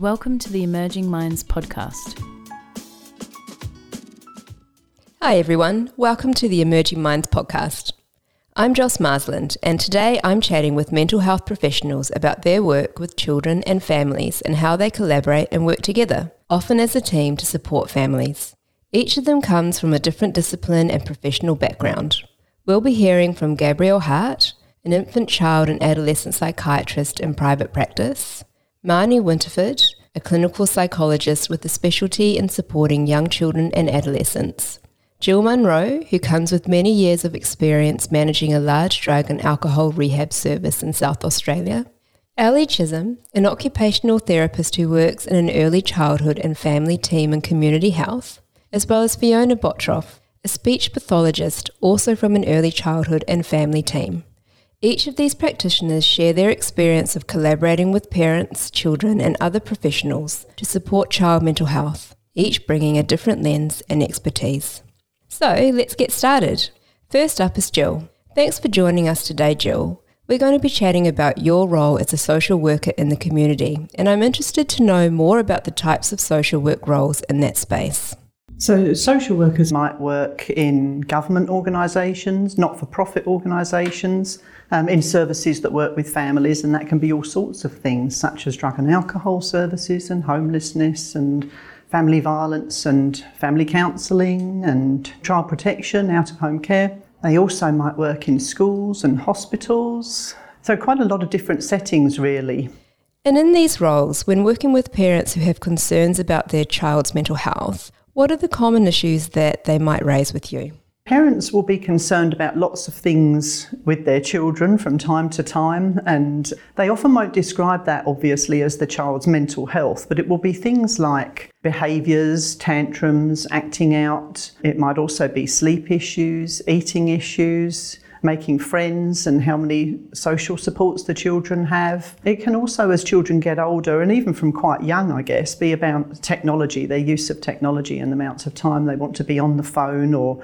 Welcome to the Emerging Minds podcast. Hi, everyone. Welcome to the Emerging Minds podcast. I'm Joss Marsland, and today I'm chatting with mental health professionals about their work with children and families and how they collaborate and work together, often as a team to support families. Each of them comes from a different discipline and professional background. We'll be hearing from Gabrielle Hart, an infant, child, and adolescent psychiatrist in private practice, Marnie Winterford, a clinical psychologist with a specialty in supporting young children and adolescents, Jill Munro, who comes with many years of experience managing a large drug and alcohol rehab service in South Australia, Ali Chisholm, an occupational therapist who works in an early childhood and family team in community health, as well as Fiona Bottroff, a speech pathologist also from an early childhood and family team. Each of these practitioners share their experience of collaborating with parents, children, and other professionals to support child mental health, each bringing a different lens and expertise. So let's get started. First up is Jill. Thanks for joining us today, Jill. We're going to be chatting about your role as a social worker in the community, and I'm interested to know more about the types of social work roles in that space. So, social workers might work in government organisations, not for profit organisations, um, in services that work with families, and that can be all sorts of things, such as drug and alcohol services, and homelessness, and family violence, and family counselling, and child protection, out of home care. They also might work in schools and hospitals. So, quite a lot of different settings, really. And in these roles, when working with parents who have concerns about their child's mental health, what are the common issues that they might raise with you? Parents will be concerned about lots of things with their children from time to time, and they often won't describe that obviously as the child's mental health, but it will be things like behaviours, tantrums, acting out. It might also be sleep issues, eating issues, making friends and how many social supports the children have. It can also, as children get older, and even from quite young, I guess, be about technology, their use of technology and the amounts of time they want to be on the phone or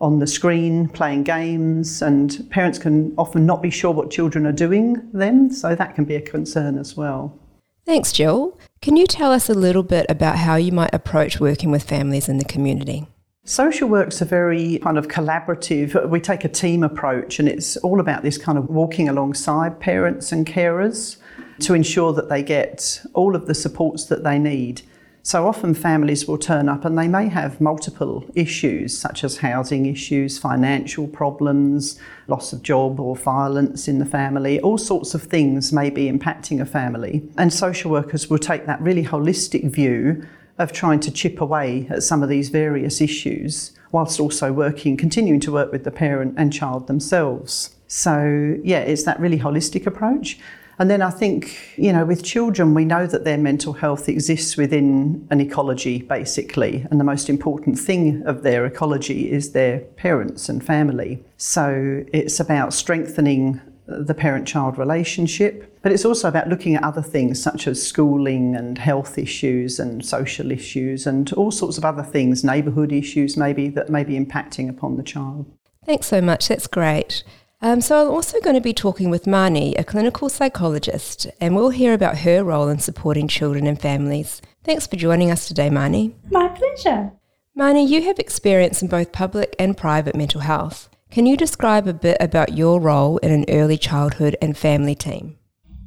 on the screen playing games, and parents can often not be sure what children are doing then, so that can be a concern as well. Thanks, Jill. Can you tell us a little bit about how you might approach working with families in the community? Social work's a very kind of collaborative, we take a team approach and it's all about this kind of walking alongside parents and carers to ensure that they get all of the supports that they need. So often families will turn up and they may have multiple issues such as housing issues, financial problems, loss of job or violence in the family, all sorts of things may be impacting a family. And social workers will take that really holistic view of trying to chip away at some of these various issues whilst also working, continuing to work with the parent and child themselves. So, yeah, it's that really holistic approach. And then I think, you know, with children, we know that their mental health exists within an ecology, basically. And the most important thing of their ecology is their parents and family. So it's about strengthening the parent child relationship, but it's also about looking at other things such as schooling and health issues and social issues and all sorts of other things, neighbourhood issues maybe that may be impacting upon the child. Thanks so much, that's great. Um, so, I'm also going to be talking with Marnie, a clinical psychologist, and we'll hear about her role in supporting children and families. Thanks for joining us today, Marnie. My pleasure. Marnie, you have experience in both public and private mental health. Can you describe a bit about your role in an early childhood and family team?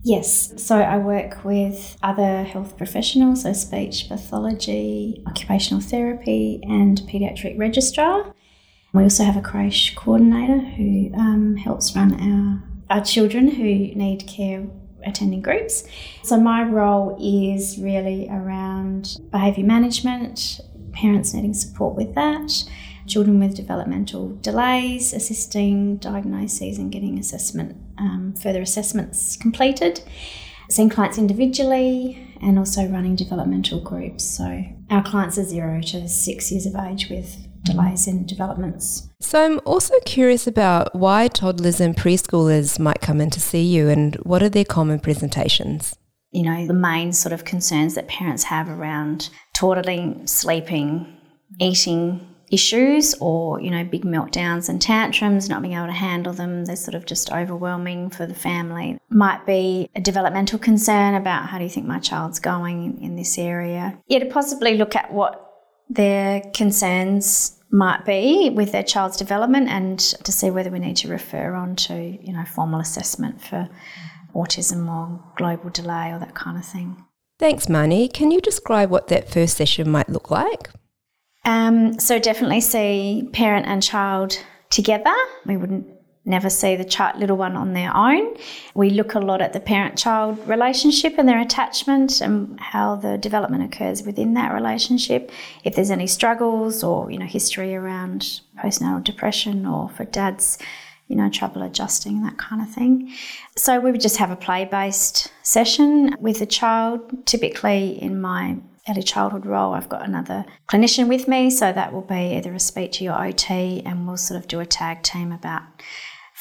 Yes, so I work with other health professionals, so speech pathology, occupational therapy, and paediatric registrar. We also have a creche coordinator who um, helps run our, our children who need care attending groups. So my role is really around behaviour management, parents needing support with that children with developmental delays, assisting diagnoses and getting assessment, um, further assessments completed, seeing clients individually, and also running developmental groups. So our clients are zero to six years of age with delays in developments. So I'm also curious about why toddlers and preschoolers might come in to see you and what are their common presentations? You know, the main sort of concerns that parents have around toddling, sleeping, eating, issues or, you know, big meltdowns and tantrums, not being able to handle them. They're sort of just overwhelming for the family. Might be a developmental concern about how do you think my child's going in this area. Yeah, to possibly look at what their concerns might be with their child's development and to see whether we need to refer on to, you know, formal assessment for autism or global delay or that kind of thing. Thanks, Marnie. Can you describe what that first session might look like? Um, so definitely see parent and child together. We wouldn't never see the child, little one on their own. We look a lot at the parent-child relationship and their attachment and how the development occurs within that relationship. If there's any struggles or you know history around postnatal depression or for dads, you know trouble adjusting that kind of thing. So we would just have a play-based session with the child. Typically, in my early childhood role, I've got another clinician with me, so that will be either a speech or OT, and we'll sort of do a tag team about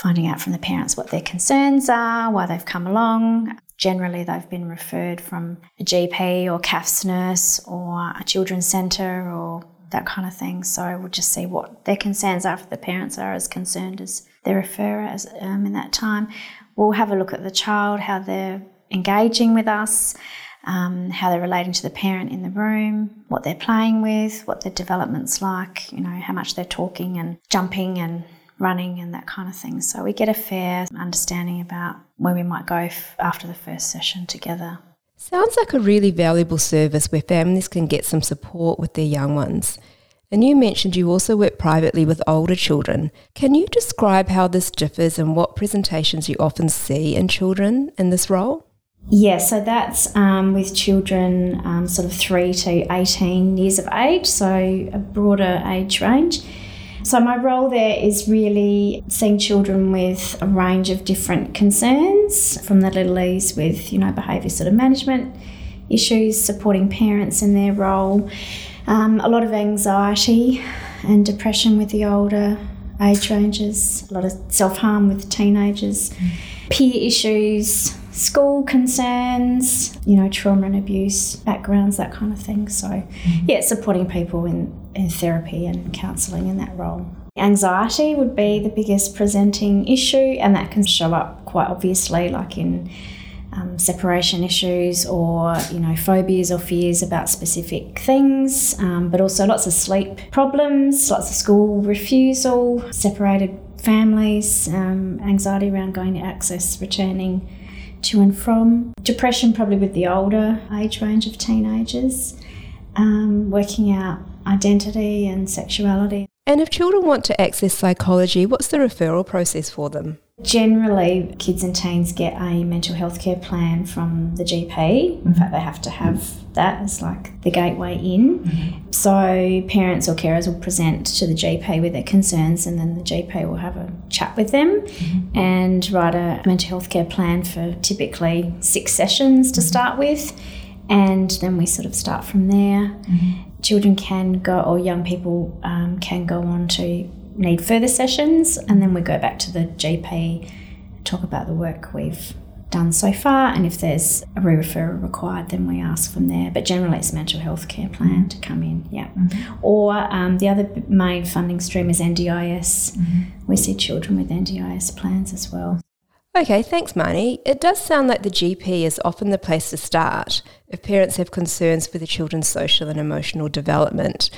finding out from the parents what their concerns are, why they've come along. Generally, they've been referred from a GP or CaFHS nurse or a children's centre or that kind of thing. So we'll just see what their concerns are if the parents are as concerned as their referrer as, um, in that time. We'll have a look at the child, how they're engaging with us um, how they're relating to the parent in the room, what they're playing with, what their development's like, you know, how much they're talking and jumping and running and that kind of thing. So we get a fair understanding about where we might go f- after the first session together. Sounds like a really valuable service where families can get some support with their young ones. And you mentioned you also work privately with older children. Can you describe how this differs and what presentations you often see in children in this role? Yeah, so that's um, with children um, sort of 3 to 18 years of age, so a broader age range. So, my role there is really seeing children with a range of different concerns from the littlies with, you know, behaviour sort of management issues, supporting parents in their role, um, a lot of anxiety and depression with the older age ranges, a lot of self harm with teenagers, mm. peer issues, school concerns, you know, trauma and abuse backgrounds, that kind of thing. So, mm-hmm. yeah, supporting people in, in therapy and counselling in that role. Anxiety would be the biggest presenting issue, and that can show up quite obviously, like in um, separation issues or you know phobias or fears about specific things, um, but also lots of sleep problems, lots of school refusal, separated families, um, anxiety around going to access, returning to and from. Depression, probably with the older age range of teenagers, um, working out identity and sexuality. And if children want to access psychology, what's the referral process for them? Generally, kids and teens get a mental health care plan from the GP. In fact, they have to have that as like the gateway in. Mm-hmm. So, parents or carers will present to the GP with their concerns, and then the GP will have a chat with them and write a mental health care plan for typically six sessions to start with. And then we sort of start from there. Mm-hmm. Children can go, or young people um, can go on to need further sessions, and then we go back to the GP, talk about the work we've done so far, and if there's a re referral required, then we ask from there. But generally, it's a mental health care plan to come in, yeah. Mm-hmm. Or um, the other main funding stream is NDIS. Mm-hmm. We see children with NDIS plans as well. Okay, thanks, Marnie. It does sound like the GP is often the place to start if parents have concerns for the children's social and emotional development.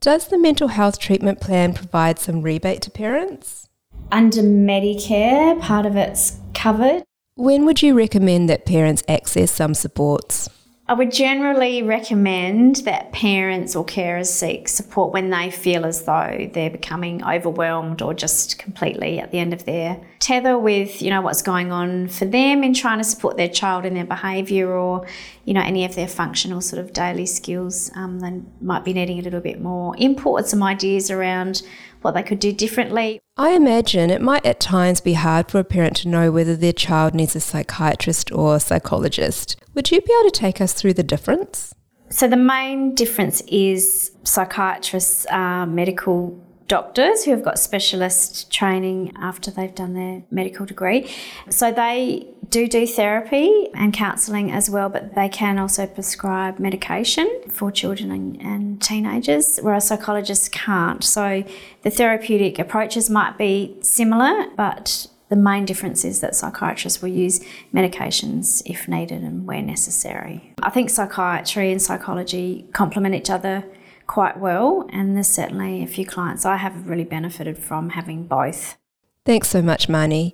Does the mental health treatment plan provide some rebate to parents? Under Medicare, part of it's covered. When would you recommend that parents access some supports? I would generally recommend that parents or carers seek support when they feel as though they're becoming overwhelmed or just completely at the end of their tether with, you know, what's going on for them in trying to support their child in their behaviour or, you know, any of their functional sort of daily skills. Um, they might be needing a little bit more input, some ideas around what they could do differently. I imagine it might at times be hard for a parent to know whether their child needs a psychiatrist or a psychologist. Would you be able to take us through the difference? So, the main difference is psychiatrists are medical doctors who have got specialist training after they've done their medical degree. So they do do therapy and counselling as well, but they can also prescribe medication for children and, and teenagers, whereas psychologists can't. So the therapeutic approaches might be similar, but the main difference is that psychiatrists will use medications if needed and where necessary. I think psychiatry and psychology complement each other quite well, and there's certainly a few clients I have really benefited from having both. Thanks so much, Marnie.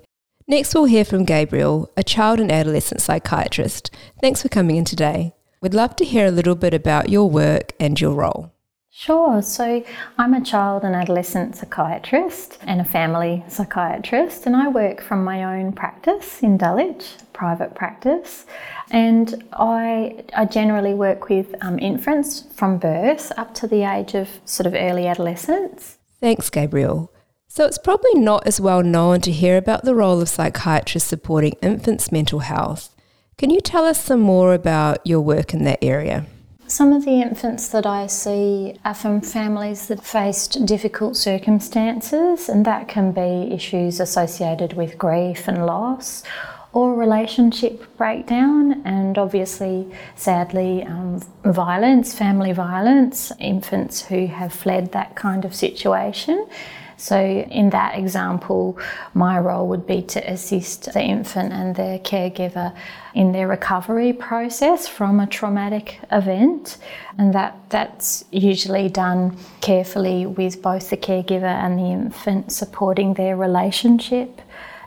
Next, we'll hear from Gabriel, a child and adolescent psychiatrist. Thanks for coming in today. We'd love to hear a little bit about your work and your role. Sure. So I'm a child and adolescent psychiatrist and a family psychiatrist, and I work from my own practice in Dulwich, private practice. And I, I generally work with um, infants from birth up to the age of sort of early adolescence. Thanks, Gabriel. So it's probably not as well known to hear about the role of psychiatrists supporting infants' mental health. Can you tell us some more about your work in that area? Some of the infants that I see are from families that faced difficult circumstances, and that can be issues associated with grief and loss or relationship breakdown, and obviously, sadly, um, violence, family violence, infants who have fled that kind of situation. So, in that example, my role would be to assist the infant and their caregiver in their recovery process from a traumatic event, and that, that's usually done carefully with both the caregiver and the infant supporting their relationship.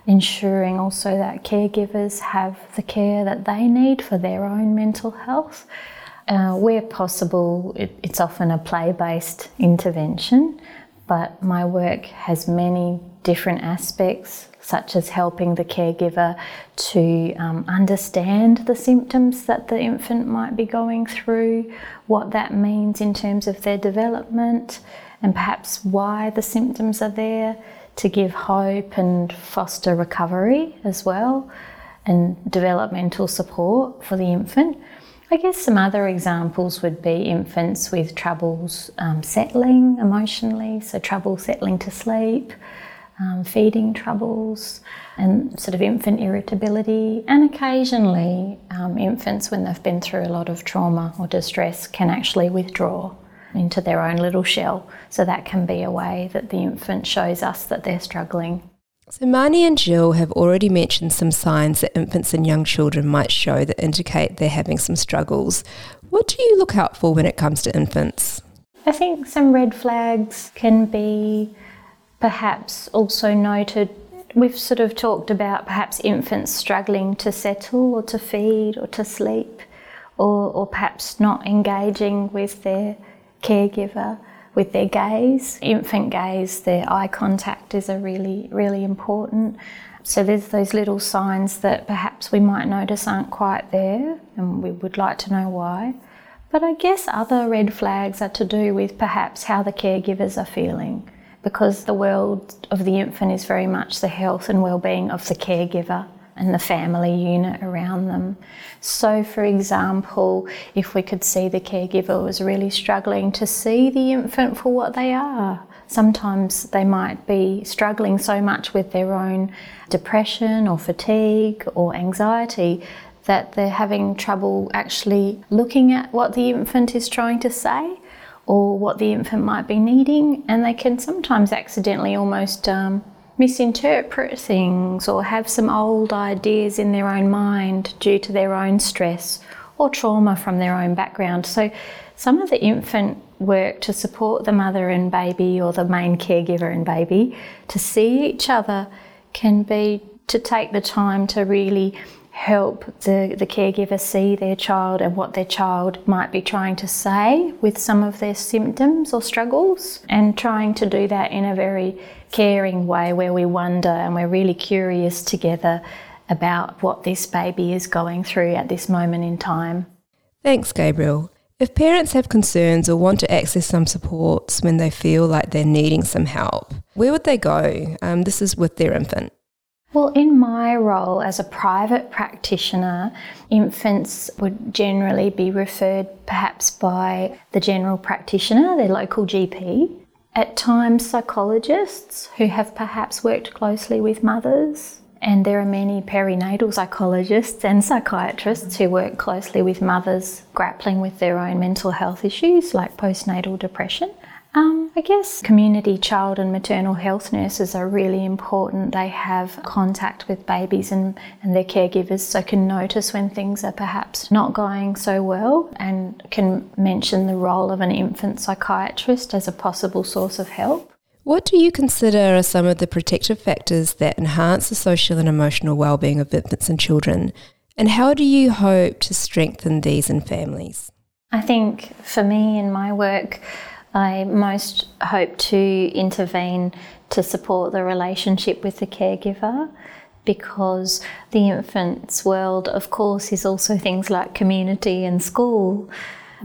Ensuring also that caregivers have the care that they need for their own mental health. Uh, where possible, it, it's often a play based intervention but my work has many different aspects, such as helping the caregiver to um, understand the symptoms that the infant might be going through, what that means in terms of their development, and perhaps why the symptoms are there to give hope and foster recovery as well, and developmental support for the infant. I guess some other examples would be infants with troubles um, settling emotionally, so trouble settling to sleep, um, feeding troubles, and sort of infant irritability. And occasionally, um, infants, when they've been through a lot of trauma or distress, can actually withdraw into their own little shell. So that can be a way that the infant shows us that they're struggling. So, Marnie and Jill have already mentioned some signs that infants and young children might show that indicate they're having some struggles. What do you look out for when it comes to infants? I think some red flags can be perhaps also noted. We've sort of talked about perhaps infants struggling to settle or to feed or to sleep, or, or perhaps not engaging with their caregiver with their gaze. Infant gaze, their eye contact is a really, really important. So there's those little signs that perhaps we might notice aren't quite there, and we would like to know why. But I guess other red flags are to do with perhaps how the caregivers are feeling, because the world of the infant is very much the health and well-being of the caregiver and the family unit around them. So, for example, if we could see the caregiver was really struggling to see the infant for what they are, sometimes they might be struggling so much with their own depression or fatigue or anxiety that they're having trouble actually looking at what the infant is trying to say or what the infant might be needing, and they can sometimes accidentally almost um, misinterpret things or have some old ideas in their own mind due to their own stress or trauma from their own background. So, some of the infant work to support the mother and baby or the main caregiver and baby to see each other can be to take the time to really help the, the caregiver see their child and what their child might be trying to say with some of their symptoms or struggles, and trying to do that in a very caring way where we wonder and we're really curious together about what this baby is going through at this moment in time. Thanks, Gabriel. If parents have concerns or want to access some supports when they feel like they're needing some help, where would they go? Um, this is with their infant. Well, in my role as a private practitioner, infants would generally be referred perhaps by the general practitioner, their local GP, at times psychologists who have perhaps worked closely with mothers. And there are many perinatal psychologists and psychiatrists who work closely with mothers grappling with their own mental health issues like postnatal depression. Um, I guess community child and maternal health nurses are really important. They have contact with babies and, and their caregivers, so can notice when things are perhaps not going so well and can mention the role of an infant psychiatrist as a possible source of help. What do you consider are some of the protective factors that enhance the social and emotional well-being of infants and children? And how do you hope to strengthen these in families? I think for me in my work, I most hope to intervene to support the relationship with the caregiver because the infant's world, of course, is also things like community and school.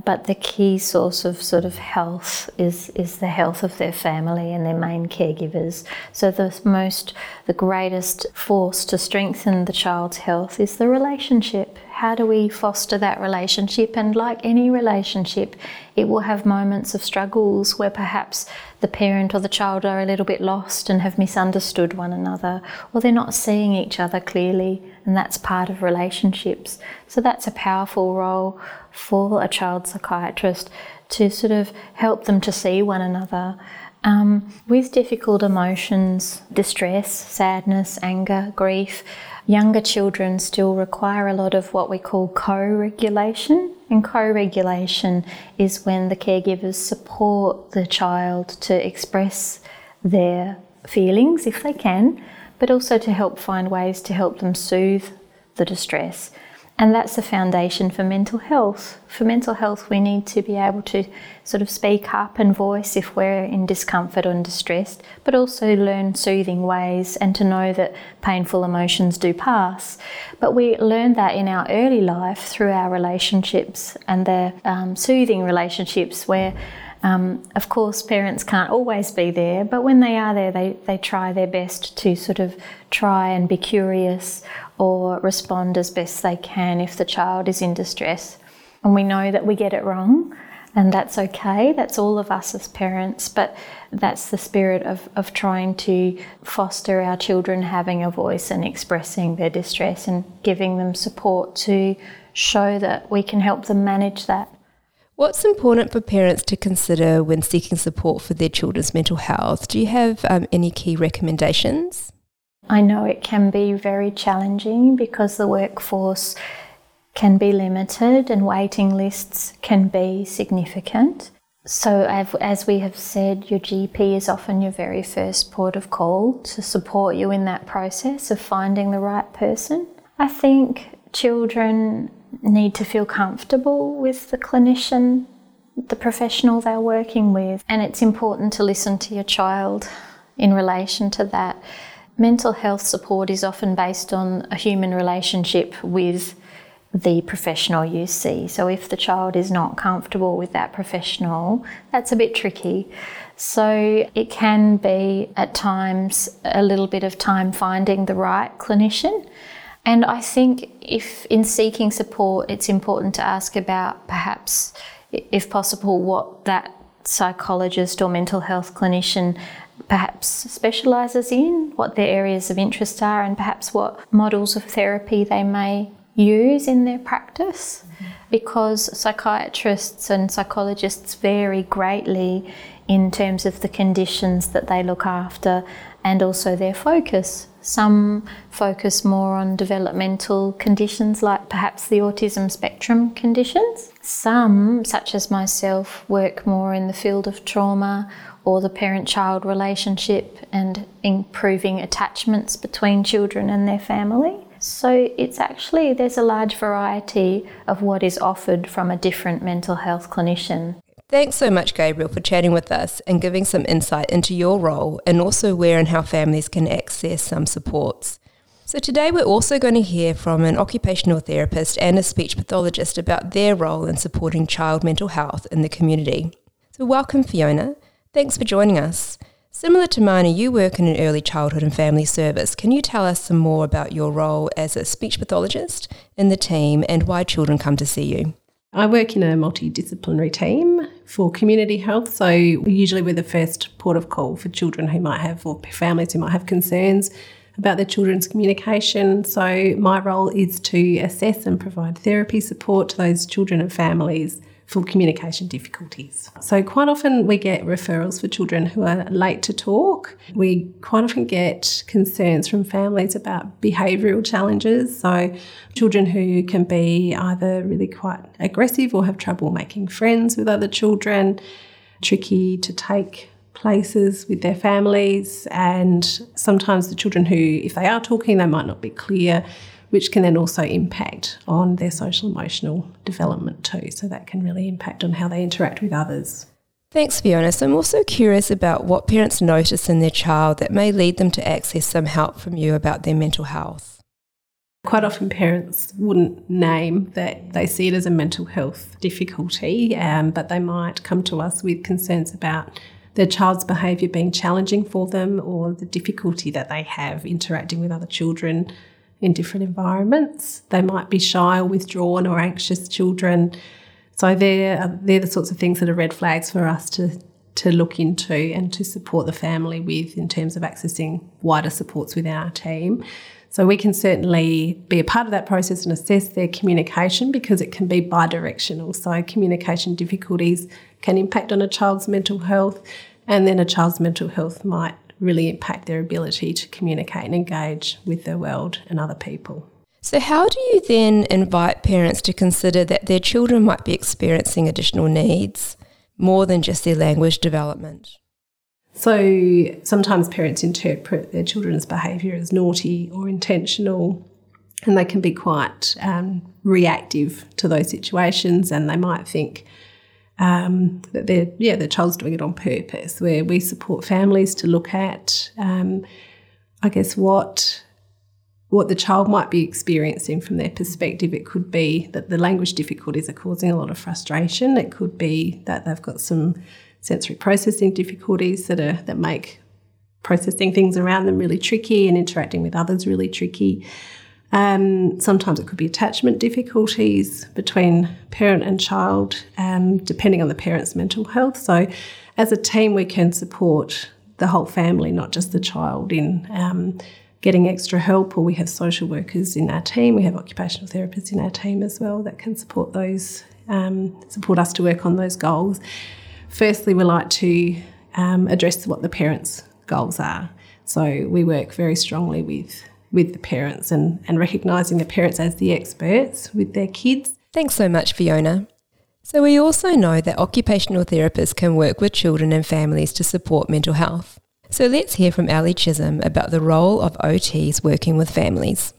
But the key source of sort of health is, is the health of their family and their main caregivers. So the most, the greatest force to strengthen the child's health is the relationship. How do we foster that relationship? And like any relationship, it will have moments of struggles where perhaps the parent or the child are a little bit lost and have misunderstood one another, or they're not seeing each other clearly, and that's part of relationships. So that's a powerful role for a child psychiatrist to sort of help them to see one another. Um, with difficult emotions, distress, sadness, anger, grief, younger children still require a lot of what we call co regulation. And co regulation is when the caregivers support the child to express their feelings if they can, but also to help find ways to help them soothe the distress. And that's the foundation for mental health. For mental health, we need to be able to sort of speak up and voice if we're in discomfort or distressed, but also learn soothing ways and to know that painful emotions do pass. But we learn that in our early life through our relationships and the um, soothing relationships where um, of course, parents can't always be there, but when they are there, they, they try their best to sort of try and be curious or respond as best they can if the child is in distress. And we know that we get it wrong, and that's okay. That's all of us as parents, but that's the spirit of, of trying to foster our children having a voice and expressing their distress and giving them support to show that we can help them manage that. What's important for parents to consider when seeking support for their children's mental health? Do you have um, any key recommendations? I know it can be very challenging because the workforce can be limited and waiting lists can be significant. So, as we have said, your GP is often your very first port of call to support you in that process of finding the right person. I think children need to feel comfortable with the clinician, the professional they're working with, and it's important to listen to your child in relation to that. Mental health support is often based on a human relationship with the professional you see. So, if the child is not comfortable with that professional, that's a bit tricky. So, it can be at times a little bit of time finding the right clinician. And I think if in seeking support, it's important to ask about perhaps, if possible, what that psychologist or mental health clinician perhaps specialises in, what their areas of interest are, and perhaps what models of therapy they may use in their practice. Mm-hmm. Because psychiatrists and psychologists vary greatly in terms of the conditions that they look after and also their focus. Some focus more on developmental conditions like perhaps the autism spectrum conditions. Some, such as myself, work more in the field of trauma or the parent child relationship and improving attachments between children and their family. So it's actually, there's a large variety of what is offered from a different mental health clinician. Thanks so much, Gabriel, for chatting with us and giving some insight into your role and also where and how families can access some supports. So, today we're also going to hear from an occupational therapist and a speech pathologist about their role in supporting child mental health in the community. So, welcome, Fiona. Thanks for joining us. Similar to Marnie, you work in an early childhood and family service. Can you tell us some more about your role as a speech pathologist in the team and why children come to see you? I work in a multidisciplinary team for community health. So usually we're the first port of call for children who might have or families who might have concerns about their children's communication. So my role is to assess and provide therapy support to those children and families for communication difficulties. So, quite often we get referrals for children who are late to talk. We quite often get concerns from families about behavioural challenges. So, children who can be either really quite aggressive or have trouble making friends with other children, tricky to take places with their families, and sometimes the children who, if they are talking, they might not be clear which can then also impact on their social emotional development too. So that can really impact on how they interact with others. Thanks, Fiona. So I'm also curious about what parents notice in their child that may lead them to access some help from you about their mental health. Quite often, parents wouldn't name that they see it as a mental health difficulty, um, but they might come to us with concerns about their child's behaviour being challenging for them or the difficulty that they have interacting with other children in different environments. They might be shy or withdrawn or anxious children. So they're, they're the sorts of things that are red flags for us to, to look into and to support the family with in terms of accessing wider supports within our team. So we can certainly be a part of that process and assess their communication because it can be bidirectional. So communication difficulties can impact on a child's mental health and then a child's mental health might really impact their ability to communicate and engage with the world and other people. So, how do you then invite parents to consider that their children might be experiencing additional needs more than just their language development? So, sometimes parents interpret their children's behaviour as naughty or intentional, and they can be quite um, reactive to those situations, and they might think, um, that they're yeah the child's doing it on purpose. Where we support families to look at, um, I guess what what the child might be experiencing from their perspective. It could be that the language difficulties are causing a lot of frustration. It could be that they've got some sensory processing difficulties that are that make processing things around them really tricky and interacting with others really tricky. Um, sometimes it could be attachment difficulties between parent and child, um, depending on the parent's mental health. So, as a team, we can support the whole family, not just the child, in um, getting extra help. Or we have social workers in our team. We have occupational therapists in our team as well that can support those, um, support us to work on those goals. Firstly, we like to um, address what the parents' goals are. So we work very strongly with with the parents and, and recognising the parents as the experts with their kids. Thanks so much, Fiona. So, we also know that occupational therapists can work with children and families to support mental health. So, let's hear from Ali Chisholm about the role of OTs working with families.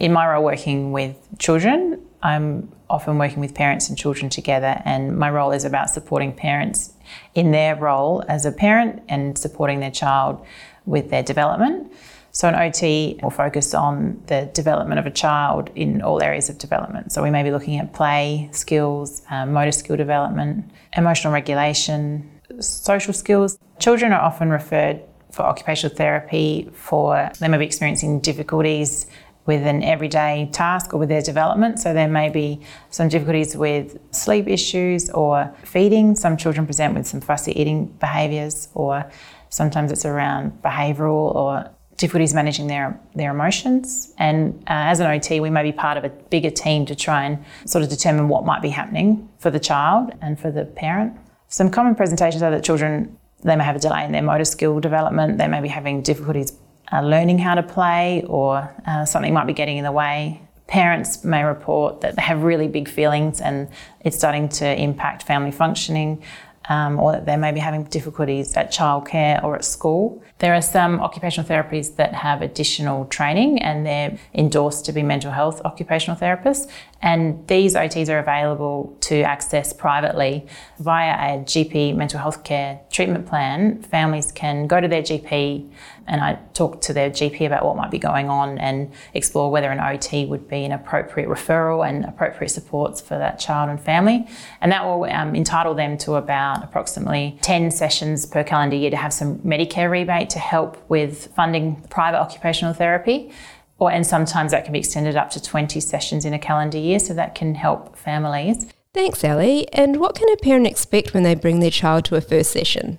In my role working with children, I'm often working with parents and children together, and my role is about supporting parents in their role as a parent and supporting their child with their development. So, an OT will focus on the development of a child in all areas of development. So, we may be looking at play skills, um, motor skill development, emotional regulation, social skills. Children are often referred for occupational therapy for they may be experiencing difficulties with an everyday task or with their development. So there may be some difficulties with sleep issues or feeding. Some children present with some fussy eating behaviours, or sometimes it's around behavioural or difficulties managing their, their emotions. And uh, as an OT, we may be part of a bigger team to try and sort of determine what might be happening for the child and for the parent. Some common presentations are that children they may have a delay in their motor skill development. They may be having difficulties uh, learning how to play, or uh, something might be getting in the way. Parents may report that they have really big feelings and it's starting to impact family functioning um, or that they may be having difficulties at childcare or at school. There are some occupational therapies that have additional training and they're endorsed to be mental health occupational therapists. And these OTs are available to access privately via a GP mental health care treatment plan. Families can go to their GP and I talk to their GP about what might be going on and explore whether an OT would be an appropriate referral and appropriate supports for that child and family. And that will um, entitle them to about approximately 10 sessions per calendar year to have some Medicare rebate to help with funding private occupational therapy. Or, and sometimes that can be extended up to 20 sessions in a calendar year, so that can help families. Thanks, Ellie. And what can a parent expect when they bring their child to a first session?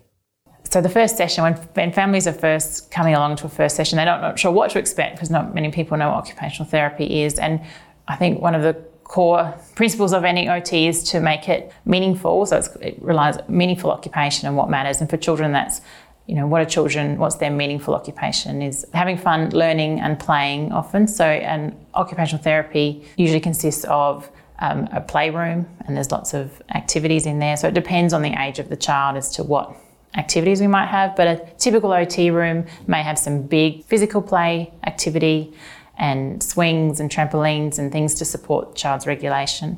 So the first session, when, when families are first coming along to a first session, they're not, not sure what to expect because not many people know what occupational therapy is. And I think one of the core principles of any OT is to make it meaningful. So it relies meaningful occupation and what matters. And for children, that's you know what are children? What's their meaningful occupation? Is having fun, learning, and playing often. So and occupational therapy usually consists of um, a playroom, and there's lots of activities in there. So it depends on the age of the child as to what activities we might have. But a typical OT room may have some big physical play activity and swings and trampolines and things to support child's regulation.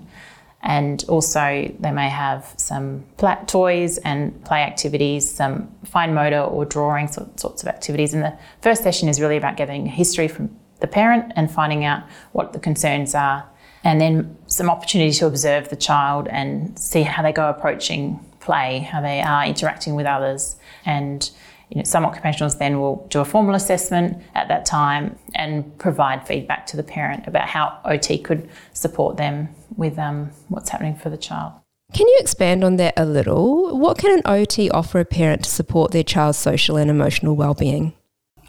And also, they may have some flat toys and play activities, some fine motor or drawing sorts of activities. And the first session is really about getting history from the parent and finding out what the concerns are, and then some opportunity to observe the child and see how they go approaching play, how they are interacting with others, and you know, some occupationals then will do a formal assessment at that time and provide feedback to the parent about how OT could support them with um, what's happening for the child. Can you expand on that a little? What can an OT offer a parent to support their child's social and emotional well-being?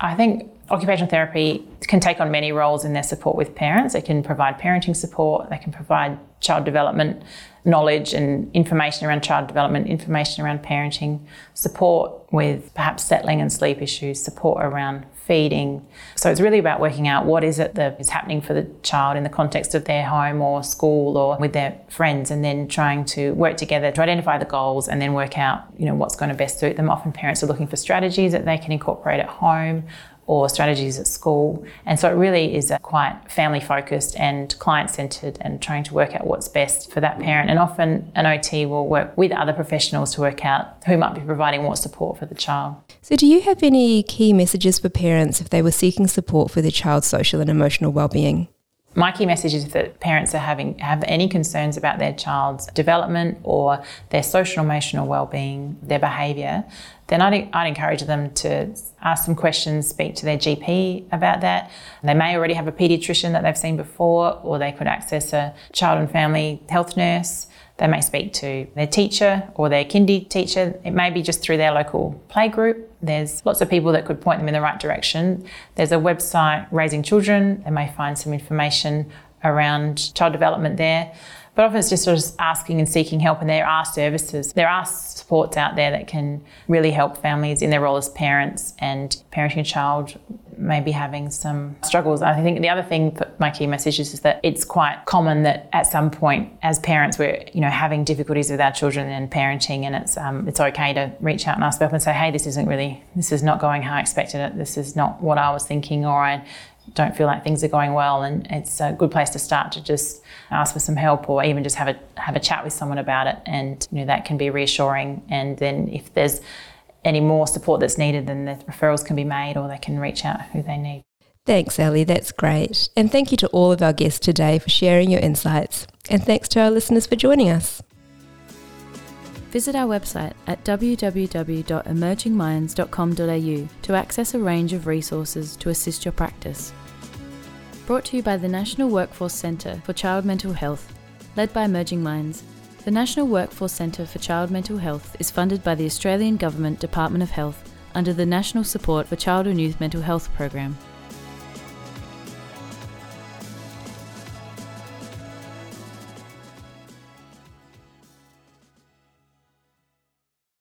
I think occupational therapy can take on many roles in their support with parents. They can provide parenting support, they can provide child development knowledge and information around child development, information around parenting, support with perhaps settling and sleep issues, support around feeding. So it's really about working out what is it that is happening for the child in the context of their home or school or with their friends and then trying to work together to identify the goals and then work out, you know, what's going to best suit them. Often parents are looking for strategies that they can incorporate at home or strategies at school. And so it really is quite family focused and client centered and trying to work out what's best for that parent. And often an OT will work with other professionals to work out who might be providing what support for the child. So, do you have any key messages for parents if they were seeking support for their child's social and emotional well-being? My key message is that parents are having have any concerns about their child's development or their social emotional well-being, their behaviour, then I'd, I'd encourage them to ask some questions, speak to their GP about that. They may already have a paediatrician that they've seen before, or they could access a child and family health nurse. They may speak to their teacher or their kindy teacher. It may be just through their local play group. There's lots of people that could point them in the right direction. There's a website, Raising Children. They may find some information around child development there. But often it's just sort of asking and seeking help, and there are services. There are supports out there that can really help families in their role as parents and parenting a child maybe having some struggles. I think the other thing, my key message is, is that it's quite common that at some point, as parents, we're you know having difficulties with our children and parenting, and it's um, it's okay to reach out and ask for help and say, hey, this isn't really, this is not going how I expected it. This is not what I was thinking, or I don't feel like things are going well, and it's a good place to start to just ask for some help, or even just have a have a chat with someone about it, and you know that can be reassuring. And then if there's any more support that's needed, then the referrals can be made, or they can reach out who they need. Thanks, Ellie. That's great. And thank you to all of our guests today for sharing your insights. And thanks to our listeners for joining us. Visit our website at www.emergingminds.com.au to access a range of resources to assist your practice. Brought to you by the National Workforce Centre for Child Mental Health, led by Emerging Minds. The National Workforce Centre for Child Mental Health is funded by the Australian Government Department of Health under the National Support for Child and Youth Mental Health Program.